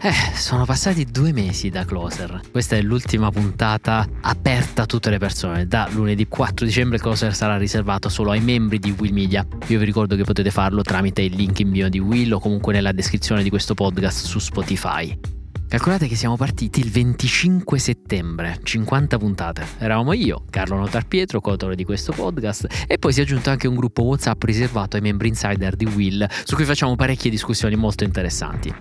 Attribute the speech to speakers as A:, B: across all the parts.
A: Eh, sono passati due mesi da Closer. Questa è l'ultima puntata aperta a tutte le persone. Da lunedì 4 dicembre Closer sarà riservato solo ai membri di Will Media. Io vi ricordo che potete farlo tramite il link in bio di Will o comunque nella descrizione di questo podcast su Spotify. Calcolate che siamo partiti il 25 settembre, 50 puntate. Eravamo io, Carlo Notar Pietro, coautore di questo podcast, e poi si è aggiunto anche un gruppo WhatsApp riservato ai membri insider di Will, su cui facciamo parecchie discussioni molto interessanti.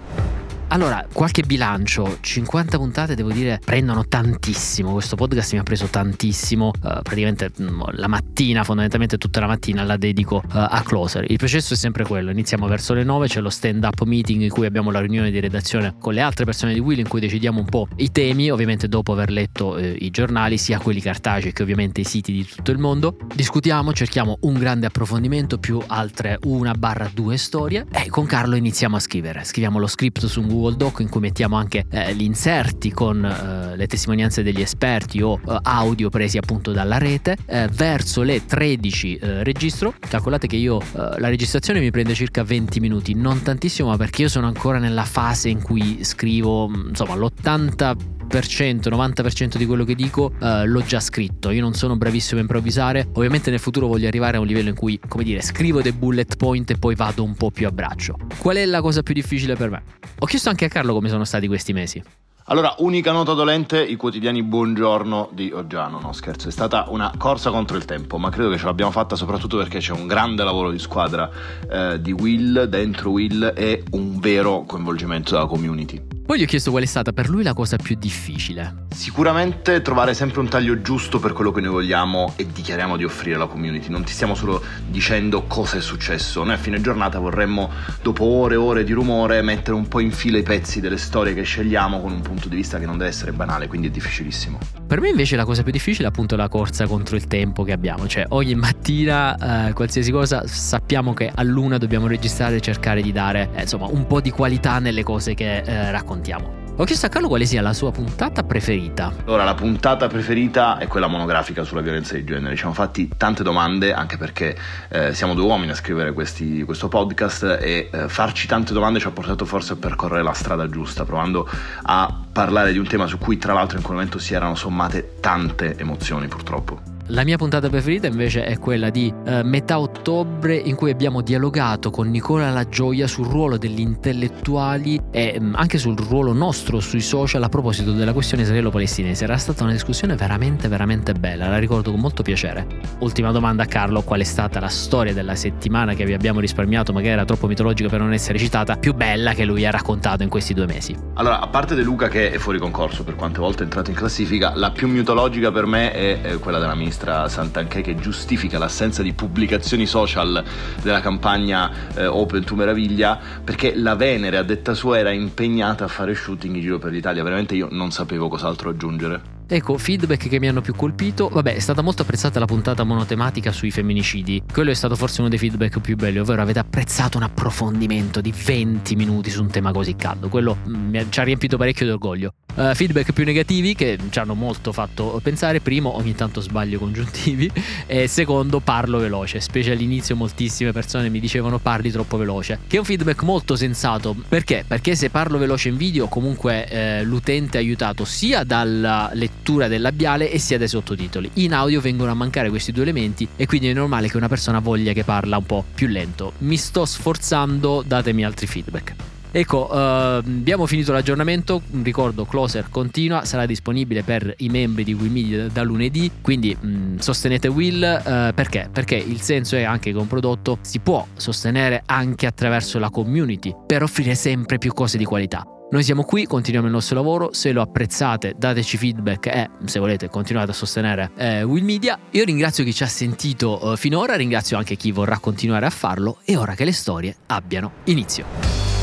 A: Allora, qualche bilancio, 50 puntate devo dire prendono tantissimo, questo podcast mi ha preso tantissimo, uh, praticamente mm, la mattina, fondamentalmente tutta la mattina la dedico uh, a Closer. Il processo è sempre quello, iniziamo verso le 9, c'è lo stand up meeting in cui abbiamo la riunione di redazione con le altre persone di Will in cui decidiamo un po' i temi, ovviamente dopo aver letto eh, i giornali, sia quelli cartacei che ovviamente i siti di tutto il mondo. Discutiamo, cerchiamo un grande approfondimento più altre una barra due storie e con Carlo iniziamo a scrivere. Scriviamo lo script su un Google Doc in cui mettiamo anche eh, gli inserti con eh, le testimonianze degli esperti o eh, audio presi appunto dalla rete. Eh, verso le 13 eh, registro. Calcolate che io eh, la registrazione mi prende circa 20 minuti, non tantissimo, ma perché io sono ancora nella fase in cui scrivo, insomma, l'80 90% di quello che dico uh, l'ho già scritto. Io non sono bravissimo a improvvisare. Ovviamente nel futuro voglio arrivare a un livello in cui, come dire, scrivo dei bullet point e poi vado un po' più a braccio. Qual è la cosa più difficile per me? Ho chiesto anche a Carlo come sono stati questi mesi.
B: Allora, unica nota dolente, i quotidiani Buongiorno di Oggiano, no scherzo, è stata una corsa contro il tempo, ma credo che ce l'abbiamo fatta soprattutto perché c'è un grande lavoro di squadra eh, di Will, dentro Will e un vero coinvolgimento della community.
A: Poi gli ho chiesto qual è stata per lui la cosa più difficile.
B: Sicuramente trovare sempre un taglio giusto per quello che noi vogliamo e dichiariamo di offrire alla community. Non ti stiamo solo dicendo cosa è successo. Noi a fine giornata vorremmo, dopo ore e ore di rumore, mettere un po' in fila i pezzi delle storie che scegliamo con un punto di vista che non deve essere banale, quindi è difficilissimo.
A: Per me invece la cosa più difficile è appunto la corsa contro il tempo che abbiamo. Cioè ogni mattina, eh, qualsiasi cosa, sappiamo che a luna dobbiamo registrare e cercare di dare eh, insomma un po' di qualità nelle cose che eh, raccontiamo raccontiamo. Ho chiesto a Carlo quale sia la sua puntata preferita.
B: Allora, la puntata preferita è quella monografica sulla violenza di genere. Ci siamo fatti tante domande, anche perché eh, siamo due uomini a scrivere questi, questo podcast e eh, farci tante domande ci ha portato forse a percorrere la strada giusta, provando a parlare di un tema su cui tra l'altro in quel momento si erano sommate tante emozioni purtroppo.
A: La mia puntata preferita invece è quella di eh, metà ottobre in cui abbiamo dialogato con Nicola La Gioia sul ruolo degli intellettuali e mh, mm, anche sul ruolo nostro sui social a proposito della questione israelo-palestinese. Era stata una discussione veramente veramente bella, la ricordo con molto piacere. Ultima domanda a Carlo, qual è stata la storia della settimana che vi abbiamo risparmiato, magari era troppo mitologica per non essere citata, più bella che lui ha raccontato in questi due mesi?
B: Allora, a parte De Luca che è fuori concorso per quante volte è entrato in classifica, la più mitologica per me è, quella della ministra ministra Santanchè che giustifica l'assenza di pubblicazioni social della campagna eh, Open to Meraviglia perché la Venere, a detta sua, era impegnata a fare shooting in giro per l'Italia. Veramente io non sapevo cos'altro aggiungere.
A: Ecco, feedback che mi hanno più colpito. Vabbè, è stata molto apprezzata la puntata monotematica sui femminicidi. Quello è stato forse uno dei feedback più belli, ovvero avete apprezzato un approfondimento di 20 minuti su un tema così caldo. Quello mm, mi ci ha riempito parecchio di orgoglio. Uh, feedback più negativi che ci hanno molto fatto pensare. Primo, ogni tanto sbaglio congiuntivi. E secondo, parlo veloce. Specie all'inizio moltissime persone mi dicevano parli troppo veloce. Che è un feedback molto sensato. Perché? Perché se parlo veloce in video comunque eh, l'utente è aiutato sia dalla lettura del labiale e sia dai sottotitoli. In audio vengono a mancare questi due elementi e quindi è normale che una persona voglia che parla un po' più lento. Mi sto sforzando, datemi altri feedback. Ecco, uh, abbiamo finito l'aggiornamento, ricordo Closer continua, sarà disponibile per i membri di Will Media da lunedì, quindi mh, mm, sostenete Will uh, perché? Perché il senso è anche che un prodotto si può sostenere anche attraverso la community per offrire sempre più cose di qualità. Noi siamo qui, continuiamo il nostro lavoro, se lo apprezzate dateci feedback e se volete continuate a sostenere eh, Will Media. Io ringrazio chi ci ha sentito eh, finora, ringrazio anche chi vorrà continuare a farlo e ora che le storie abbiano inizio.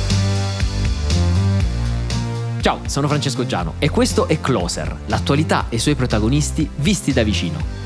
A: Ciao, sono Francesco Giano e questo è Closer, l'attualità e i suoi protagonisti visti da vicino.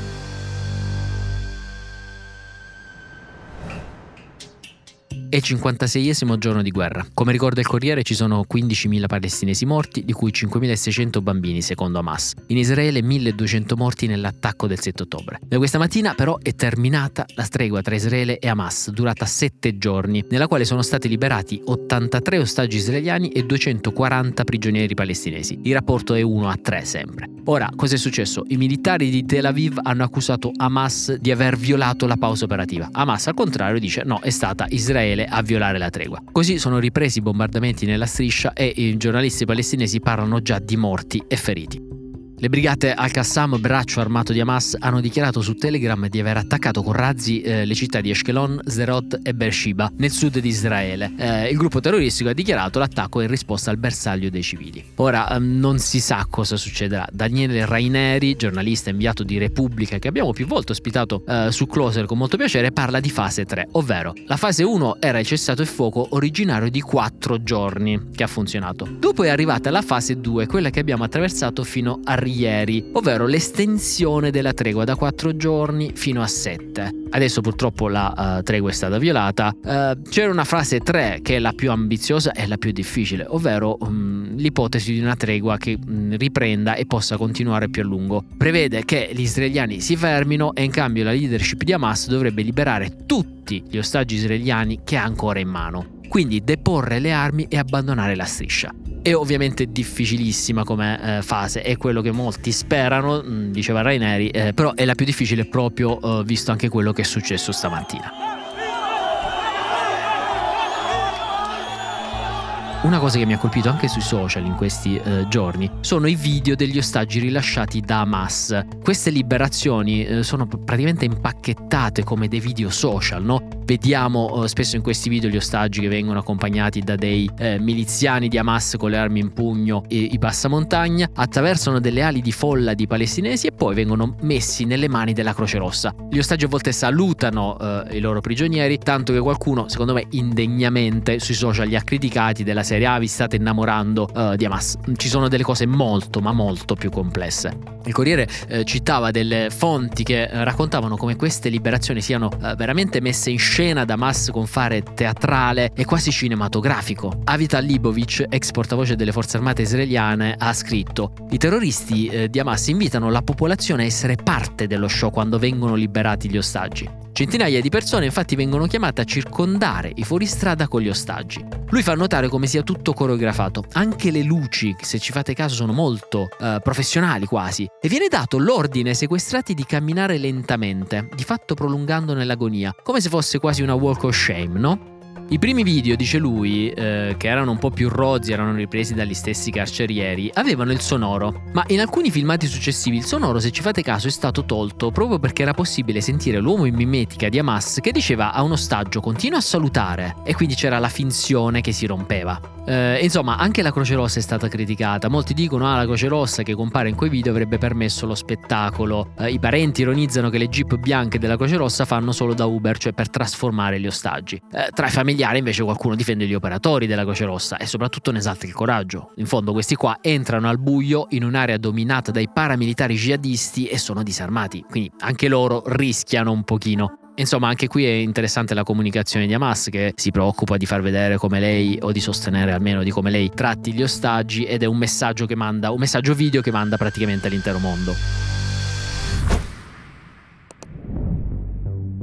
A: Il 56esimo giorno di guerra. Come ricorda il Corriere ci sono 15.000 palestinesi morti, di cui 5.600 bambini secondo Hamas. In Israele 1.200 morti nell'attacco del 7 ottobre. Da questa mattina però è terminata la stregua tra Israele e Hamas, durata 7 giorni, nella quale sono stati liberati 83 ostaggi israeliani e 240 prigionieri palestinesi. Il rapporto è 1 a 3 sempre. Ora, cosa è successo? I militari di Tel Aviv hanno accusato Hamas di aver violato la pausa operativa. Hamas al contrario dice no, è stata Israele a violare la tregua. Così sono ripresi i bombardamenti nella striscia e i giornalisti palestinesi parlano già di morti e feriti. Le brigate Al-Qassam, braccio armato di Hamas, hanno dichiarato su Telegram di aver attaccato con razzi eh, le città di Ashkelon, Zerot e Beersheba, nel sud di Israele. Eh, il gruppo terroristico ha dichiarato l'attacco in risposta al bersaglio dei civili. Ora eh, non si sa cosa succederà. Daniele Raineri, giornalista inviato di Repubblica che abbiamo più volte ospitato eh, su Closer con molto piacere, parla di fase 3, ovvero la fase 1 era il cessato il fuoco originario di 4 giorni che ha funzionato. Dopo è arrivata la fase 2, quella che abbiamo attraversato fino a ieri, ovvero l'estensione della tregua da 4 giorni fino a 7. Adesso purtroppo la uh, tregua è stata violata. Uh, c'era una frase 3 che è la più ambiziosa e la più difficile, ovvero um, l'ipotesi di una tregua che um, riprenda e possa continuare più a lungo. Prevede che gli israeliani si fermino e in cambio la leadership di Hamas dovrebbe liberare tutti gli ostaggi israeliani che ha ancora in mano. Quindi deporre le armi e abbandonare la striscia. È ovviamente difficilissima come eh, fase, è quello che molti sperano, mm, diceva Raineri, eh, però è la più difficile proprio eh, visto anche quello che è successo stamattina. Una cosa che mi ha colpito anche sui social in questi eh, giorni sono i video degli ostaggi rilasciati da Hamas. Queste liberazioni eh, sono praticamente impacchettate come dei video social, no? Vediamo eh, spesso in questi video gli ostaggi che vengono accompagnati da dei eh, miliziani di Hamas con le armi in pugno e i passamontagna, attraversano delle ali di folla di palestinesi e poi vengono messi nelle mani della Croce Rossa. Gli ostaggi a volte salutano eh, i loro prigionieri, tanto che qualcuno, secondo me indegnamente, sui social li ha criticati della Serie A vi state innamorando uh, di Hamas. Ci sono delle cose molto ma molto più complesse. Il Corriere eh, citava delle fonti che eh, raccontavano come queste liberazioni siano eh, veramente messe in scena da Hamas con fare teatrale e quasi cinematografico. Avital Libovic, ex portavoce delle forze armate israeliane, ha scritto: I terroristi eh, di Hamas invitano la popolazione a essere parte dello show quando vengono liberati gli ostaggi. Centinaia di persone infatti vengono chiamate a circondare i fuoristrada con gli ostaggi. Lui fa notare come sia tutto coreografato, anche le luci, se ci fate caso, sono molto uh, professionali quasi, e viene dato l'ordine ai sequestrati di camminare lentamente, di fatto prolungandone l'agonia, come se fosse quasi una walk of shame, no? I primi video, dice lui, eh, che erano un po' più rozzi, erano ripresi dagli stessi carcerieri, avevano il sonoro, ma in alcuni filmati successivi il sonoro, se ci fate caso, è stato tolto proprio perché era possibile sentire l'uomo in mimetica di Hamas che diceva a un ostaggio continua a salutare e quindi c'era la finzione che si rompeva. Eh, insomma, anche la Croce Rossa è stata criticata. Molti dicono: Ah, la Croce Rossa che compare in quei video avrebbe permesso lo spettacolo. Eh, I parenti ironizzano che le jeep bianche della Croce Rossa fanno solo da Uber, cioè per trasformare gli ostaggi. Eh, tra i familiari, invece, qualcuno difende gli operatori della Croce Rossa e soprattutto ne esalta il coraggio. In fondo, questi qua entrano al buio in un'area dominata dai paramilitari jihadisti e sono disarmati. Quindi anche loro rischiano un pochino. Insomma, anche qui è interessante la comunicazione di Hamas che si preoccupa di far vedere come lei o di sostenere almeno di come lei tratti gli ostaggi ed è un messaggio che manda, un messaggio video che manda praticamente all'intero mondo.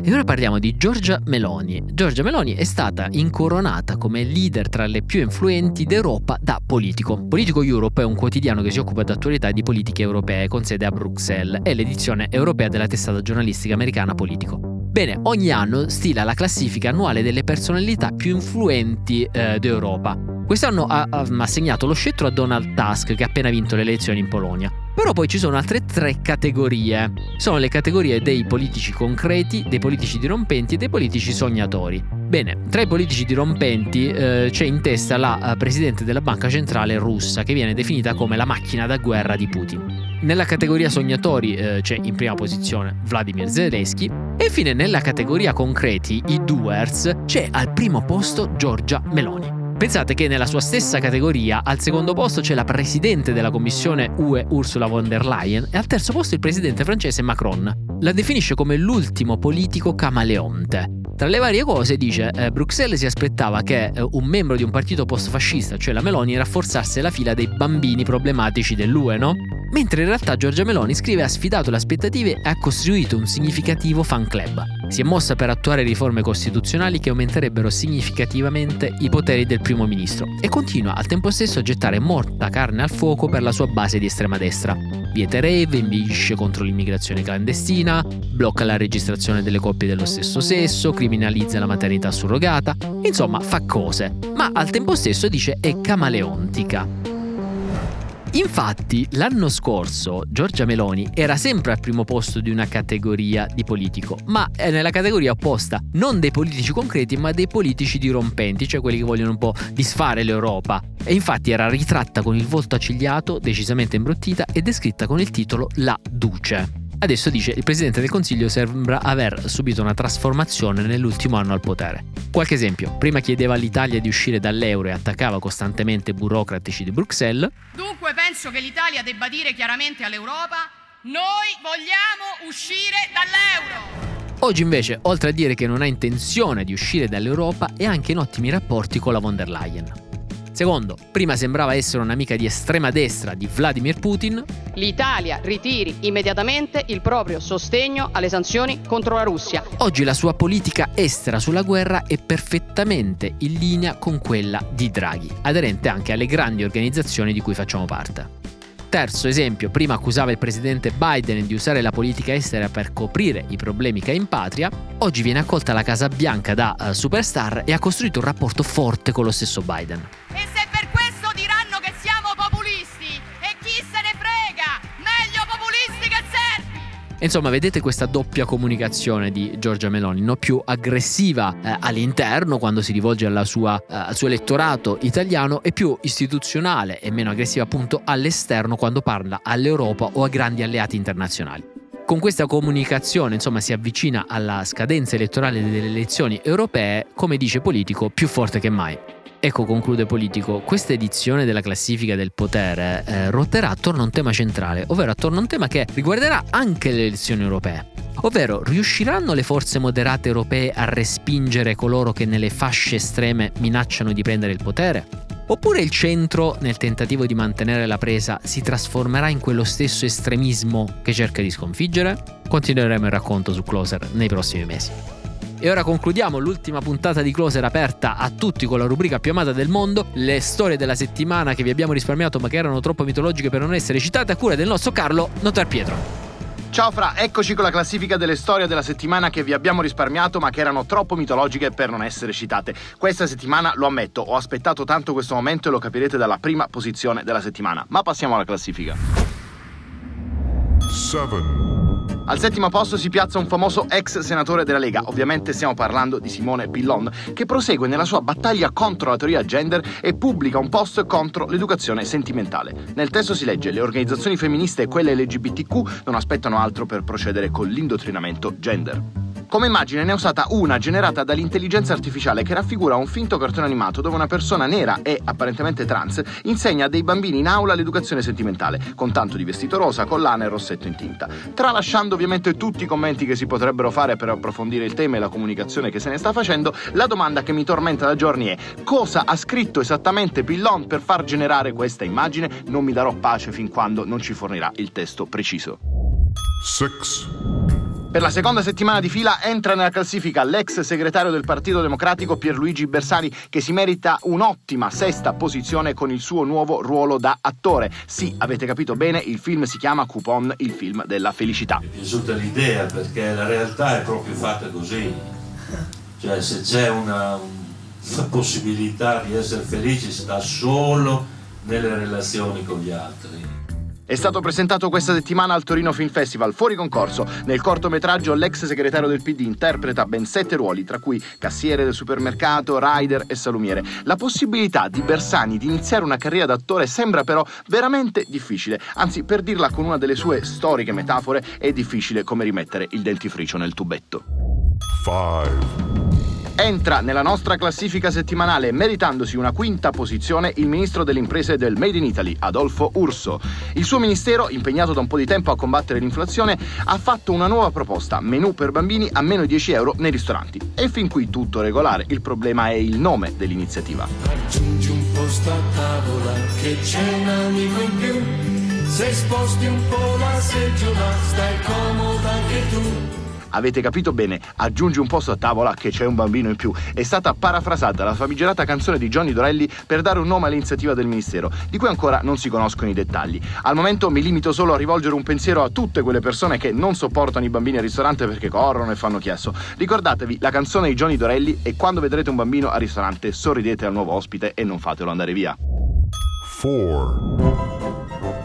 A: E ora parliamo di Giorgia Meloni. Giorgia Meloni è stata incoronata come leader tra le più influenti d'Europa da Politico. Politico Europe è un quotidiano che si occupa d'attualità e di politiche europee con sede a Bruxelles. È l'edizione europea della testata giornalistica americana Politico. Bene, ogni anno stila la classifica annuale delle personalità più influenti eh, d'Europa. Quest'anno ha, ha assegnato lo scettro a Donald Tusk che ha appena vinto le elezioni in Polonia. Però poi ci sono altre tre categorie. Sono le categorie dei politici concreti, dei politici dirompenti e dei politici sognatori. Bene, tra i politici dirompenti eh, c'è in testa la uh, presidente della banca centrale russa, che viene definita come la macchina da guerra di Putin. Nella categoria sognatori eh, c'è in prima posizione Vladimir Zelensky e infine nella categoria concreti, i doers, c'è al primo posto Giorgia Meloni. Pensate che nella sua stessa categoria al secondo posto c'è la presidente della commissione UE Ursula von der Leyen e al terzo posto il presidente francese Macron. La definisce come l'ultimo politico camaleonte. Tra le varie cose dice eh, Bruxelles si aspettava che eh, un membro di un partito post-fascista, cioè la Meloni, rafforzasse la fila dei bambini problematici dell'UE, no? Mentre in realtà Giorgia Meloni scrive ha sfidato le aspettative e ha costruito un significativo fan club. Si è mossa per attuare riforme costituzionali che aumenterebbero significativamente i poteri del primo ministro e continua al tempo stesso a gettare morta carne al fuoco per la sua base di estrema destra. Vieta rave, invigisce contro l'immigrazione clandestina, blocca la registrazione delle coppie dello stesso sesso, criminalizza la maternità surrogata, insomma fa cose, ma al tempo stesso dice è camaleontica. Infatti, l'anno scorso Giorgia Meloni era sempre al primo posto di una categoria di politico, ma è nella categoria opposta, non dei politici concreti, ma dei politici dirompenti, cioè quelli che vogliono un po' disfare l'Europa. E infatti era ritratta con il volto accigliato, decisamente imbruttita e descritta con il titolo La Duce. Adesso dice il Presidente del Consiglio sembra aver subito una trasformazione nell'ultimo anno al potere. Qualche esempio, prima chiedeva all'Italia di uscire dall'euro e attaccava costantemente burocratici di Bruxelles.
C: Dunque penso che l'Italia debba dire chiaramente all'Europa noi vogliamo uscire dall'euro.
A: Oggi invece, oltre a dire che non ha intenzione di uscire dall'Europa, è anche in ottimi rapporti con la von der Leyen. Secondo, prima sembrava essere un'amica di estrema destra di Vladimir Putin.
D: L'Italia ritiri immediatamente il proprio sostegno alle sanzioni contro la Russia.
A: Oggi la sua politica estera sulla guerra è perfettamente in linea con quella di Draghi, aderente anche alle grandi organizzazioni di cui facciamo parte. Terzo esempio, prima accusava il presidente Biden di usare la politica estera per coprire i problemi che ha in patria, oggi viene accolta alla Casa Bianca da uh, superstar e ha costruito un rapporto forte con lo stesso Biden. Insomma, vedete questa doppia comunicazione di Giorgia Meloni, no più aggressiva eh, all'interno quando si rivolge sua, eh, al suo elettorato italiano e più istituzionale e meno aggressiva appunto all'esterno quando parla all'Europa o a grandi alleati internazionali. Con questa comunicazione, insomma, si avvicina alla scadenza elettorale delle elezioni europee, come dice politico, più forte che mai. Ecco, conclude Politico, questa edizione della classifica del potere eh, ruoterà attorno a un tema centrale, ovvero attorno a un tema che riguarderà anche le elezioni europee. Ovvero, riusciranno le forze moderate europee a respingere coloro che nelle fasce estreme minacciano di prendere il potere? Oppure il centro, nel tentativo di mantenere la presa, si trasformerà in quello stesso estremismo che cerca di sconfiggere? Continueremo il racconto su Closer nei prossimi mesi. E ora concludiamo l'ultima puntata di Closer aperta a tutti con la rubrica più amata del mondo, le storie della settimana che vi abbiamo risparmiato ma che erano troppo mitologiche per non essere citate a cura del nostro Carlo Notar Pietro.
B: Ciao Fra, eccoci con la classifica delle storie della settimana che vi abbiamo risparmiato ma che erano troppo mitologiche per non essere citate. Questa settimana, lo ammetto, ho aspettato tanto questo momento e lo capirete dalla prima posizione della settimana. Ma passiamo alla classifica. 7 al settimo posto si piazza un famoso ex senatore della Lega, ovviamente stiamo parlando di Simone Pillon, che prosegue nella sua battaglia contro la teoria gender e pubblica un post contro l'educazione sentimentale. Nel testo si legge le organizzazioni femministe e quelle LGBTQ non aspettano altro per procedere con l'indottrinamento gender. Come immagine ne è usata una generata dall'intelligenza artificiale che raffigura un finto cartone animato dove una persona nera e apparentemente trans insegna a dei bambini in aula l'educazione sentimentale, con tanto di vestito rosa, collana e rossetto in tinta. Tralasciando ovviamente tutti i commenti che si potrebbero fare per approfondire il tema e la comunicazione che se ne sta facendo, la domanda che mi tormenta da giorni è cosa ha scritto esattamente Pillon per far generare questa immagine? Non mi darò pace fin quando non ci fornirà il testo preciso. 6 per la seconda settimana di fila entra nella classifica l'ex segretario del Partito Democratico Pierluigi Bersani che si merita un'ottima sesta posizione con il suo nuovo ruolo da attore. Sì, avete capito bene, il film si chiama Coupon, il film della felicità.
E: Mi è piaciuta l'idea perché la realtà è proprio fatta così. Cioè se c'è una, una possibilità di essere felici sta solo nelle relazioni con gli altri.
B: È stato presentato questa settimana al Torino Film Festival, fuori concorso. Nel cortometraggio l'ex segretario del PD interpreta ben sette ruoli, tra cui cassiere del supermercato, rider e salumiere. La possibilità di Bersani di iniziare una carriera d'attore sembra però veramente difficile. Anzi, per dirla con una delle sue storiche metafore, è difficile come rimettere il dentifricio nel tubetto. 5 Entra nella nostra classifica settimanale meritandosi una quinta posizione il ministro delle imprese del Made in Italy, Adolfo Urso. Il suo ministero, impegnato da un po' di tempo a combattere l'inflazione, ha fatto una nuova proposta, menù per bambini a meno 10 euro nei ristoranti. E fin qui tutto regolare, il problema è il nome dell'iniziativa.
F: Aggiungi un posto a tavola che c'è un amico in più. Se sposti un po' la seggiola, stai comoda anche tu.
B: Avete capito bene, aggiungi un posto a tavola che c'è un bambino in più. È stata parafrasata la famigerata canzone di Johnny Dorelli per dare un nome all'iniziativa del Ministero, di cui ancora non si conoscono i dettagli. Al momento mi limito solo a rivolgere un pensiero a tutte quelle persone che non sopportano i bambini al ristorante perché corrono e fanno chiasso. Ricordatevi la canzone di Johnny Dorelli e quando vedrete un bambino al ristorante sorridete al nuovo ospite e non fatelo andare via.
G: 4.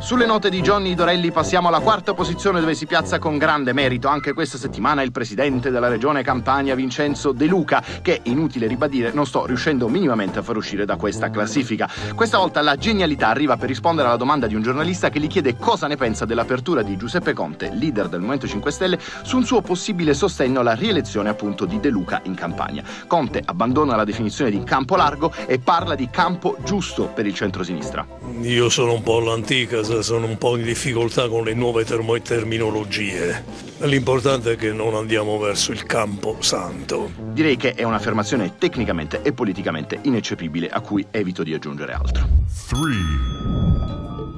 B: Sulle note di Johnny Dorelli passiamo alla quarta posizione dove si piazza con grande merito anche questa settimana il presidente della regione Campania Vincenzo De Luca che, inutile ribadire, non sto riuscendo minimamente a far uscire da questa classifica. Questa volta la genialità arriva per rispondere alla domanda di un giornalista che gli chiede cosa ne pensa dell'apertura di Giuseppe Conte, leader del Movimento 5 Stelle, su un suo possibile sostegno alla rielezione appunto di De Luca in Campania. Conte abbandona la definizione di campo largo e parla di campo giusto per il centrosinistra.
H: Io sono un po' all'antica, sono un po' in difficoltà con le nuove termo- terminologie. L'importante è che non andiamo verso il campo santo.
B: Direi che è un'affermazione tecnicamente e politicamente ineccepibile a cui evito di aggiungere altro.
G: 3.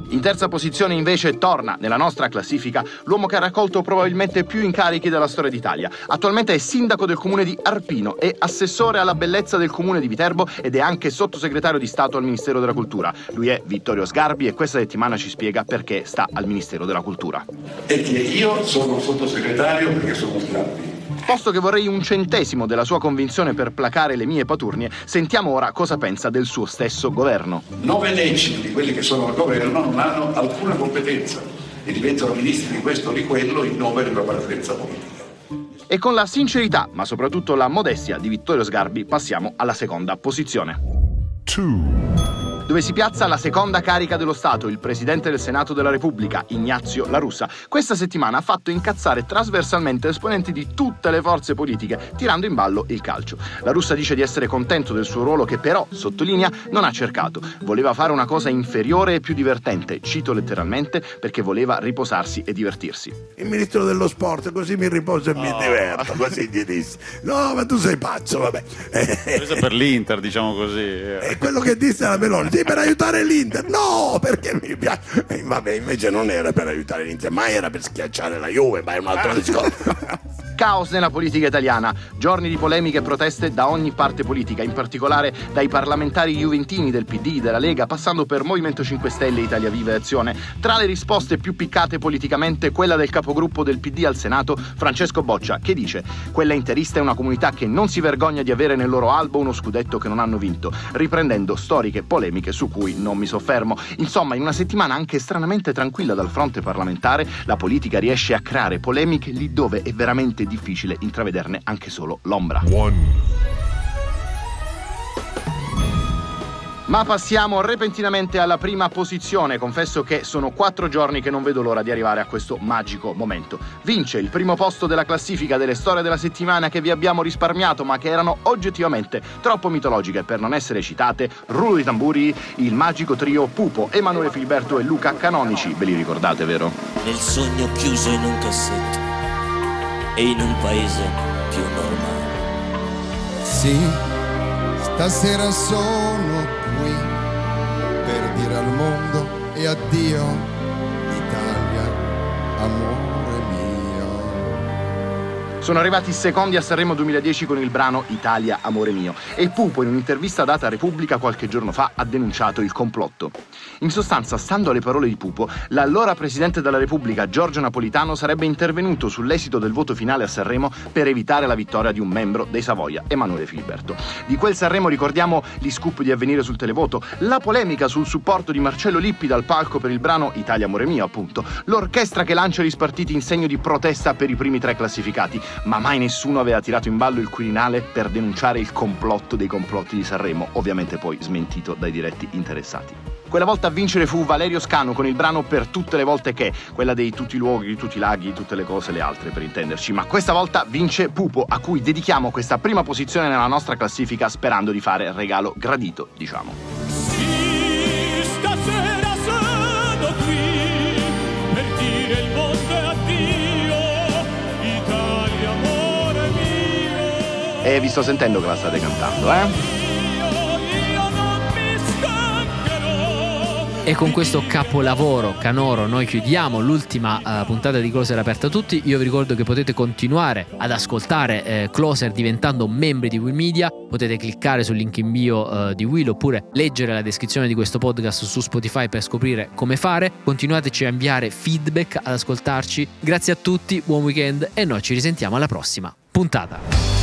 B: In terza posizione invece torna nella nostra classifica l'uomo che ha raccolto probabilmente più incarichi della storia d'Italia. Attualmente è sindaco del comune di Arpino, è assessore alla bellezza del comune di Viterbo ed è anche sottosegretario di Stato al Ministero della Cultura. Lui è Vittorio Sgarbi e questa settimana ci spiega perché sta al Ministero della Cultura.
I: Perché io sono sottosegretario perché sono Sgarbi.
B: Posto che vorrei un centesimo della sua convinzione per placare le mie paturnie, sentiamo ora cosa pensa del suo stesso governo.
I: Nove decimi di quelli che sono al governo non hanno alcuna competenza e diventano ministri di questo o di quello in nome della preferenza politica.
B: E con la sincerità, ma soprattutto la modestia di Vittorio Sgarbi, passiamo alla seconda posizione.
G: 2.
B: Dove si piazza la seconda carica dello Stato, il Presidente del Senato della Repubblica, Ignazio La Russa. Questa settimana ha fatto incazzare trasversalmente esponenti di tutte le forze politiche, tirando in ballo il calcio. La Russa dice di essere contento del suo ruolo che però, sottolinea, non ha cercato. Voleva fare una cosa inferiore e più divertente, cito letteralmente, perché voleva riposarsi e divertirsi.
J: Il ministro dello sport, così mi riposo e mi diverto, così gli disse. No, ma tu sei pazzo, vabbè.
K: Questo per l'Inter, diciamo così.
J: È quello che disse la Meloni, sì, per aiutare l'Inter. No, perché mi piace. E vabbè, invece non era per aiutare l'Inter, ma era per schiacciare la Juve, ma è un altro discorso.
B: Caos nella politica italiana, giorni di polemiche e proteste da ogni parte politica, in particolare dai parlamentari juventini del PD, della Lega, passando per Movimento 5 Stelle, Italia Viva e Azione. Tra le risposte più piccate politicamente, quella del capogruppo del PD al Senato, Francesco Boccia, che dice: Quella interista è una comunità che non si vergogna di avere nel loro albo uno scudetto che non hanno vinto, riprendendo storiche polemiche su cui non mi soffermo. Insomma, in una settimana anche stranamente tranquilla dal fronte parlamentare, la politica riesce a creare polemiche lì dove è veramente difficile intravederne anche solo l'ombra.
G: 1.
B: Ma passiamo repentinamente alla prima posizione. Confesso che sono quattro giorni che non vedo l'ora di arrivare a questo magico momento. Vince il primo posto della classifica delle storie della settimana che vi abbiamo risparmiato, ma che erano oggettivamente troppo mitologiche per non essere citate. Rullo di tamburi, il magico trio Pupo, Emanuele Filiberto e Luca Canonici. Ve li ricordate, vero?
L: Nel sogno chiuso in un cassetto e in un paese più normale.
M: Sì, stasera sono qui per dire al mondo e addio Italia, amore mio.
B: Sono arrivati secondi a Sanremo 2010 con il brano Italia, amore mio e Pupo in un'intervista data a Repubblica qualche giorno fa ha denunciato il complotto. In sostanza, stando alle parole di Pupo, l'allora Presidente della Repubblica Giorgio Napolitano sarebbe intervenuto sull'esito del voto finale a Sanremo per evitare la vittoria di un membro dei Savoia, Emanuele Filiberto. Di quel Sanremo ricordiamo gli scoop di avvenire sul televoto, la polemica sul supporto di Marcello Lippi dal palco per il brano Italia, amore mio, appunto, l'orchestra che lancia gli spartiti in segno di protesta per i primi tre classificati, ma mai nessuno aveva tirato in ballo il Quirinale per denunciare il complotto dei complotti di Sanremo, ovviamente poi smentito dai diretti interessati. Quella volta a vincere fu Valerio Scano con il brano Per tutte le volte che, quella dei tutti i luoghi, tutti i laghi, tutte le cose, le altre per intenderci. Ma questa volta vince Pupo, a cui dedichiamo questa prima posizione nella nostra classifica sperando di fare regalo gradito, diciamo.
F: Stasera
B: E vi sto sentendo che la state cantando, eh?
A: E con questo capolavoro canoro noi chiudiamo l'ultima uh, puntata di Closer aperta a tutti. Io vi ricordo che potete continuare ad ascoltare eh, Closer diventando membri di Will Media. Potete cliccare sul link in bio uh, di Will oppure leggere la descrizione di questo podcast su Spotify per scoprire come fare. Continuateci a inviare feedback, ad ascoltarci. Grazie a tutti, buon weekend e noi ci risentiamo alla prossima puntata.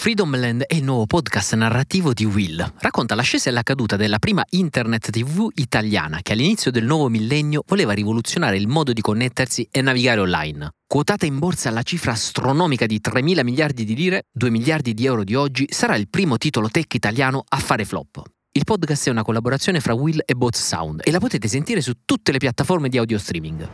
A: Freedomland è il nuovo podcast narrativo di Will. Racconta l'ascesa e la caduta della prima internet TV italiana che all'inizio del nuovo millennio voleva rivoluzionare il modo di connettersi e navigare online. Quotata in borsa alla cifra astronomica di 3 mila miliardi di lire, 2 miliardi di euro di oggi, sarà il primo titolo tech italiano a fare flop. Il podcast è una collaborazione fra Will e Bots Sound e la potete sentire su tutte le piattaforme di audio streaming.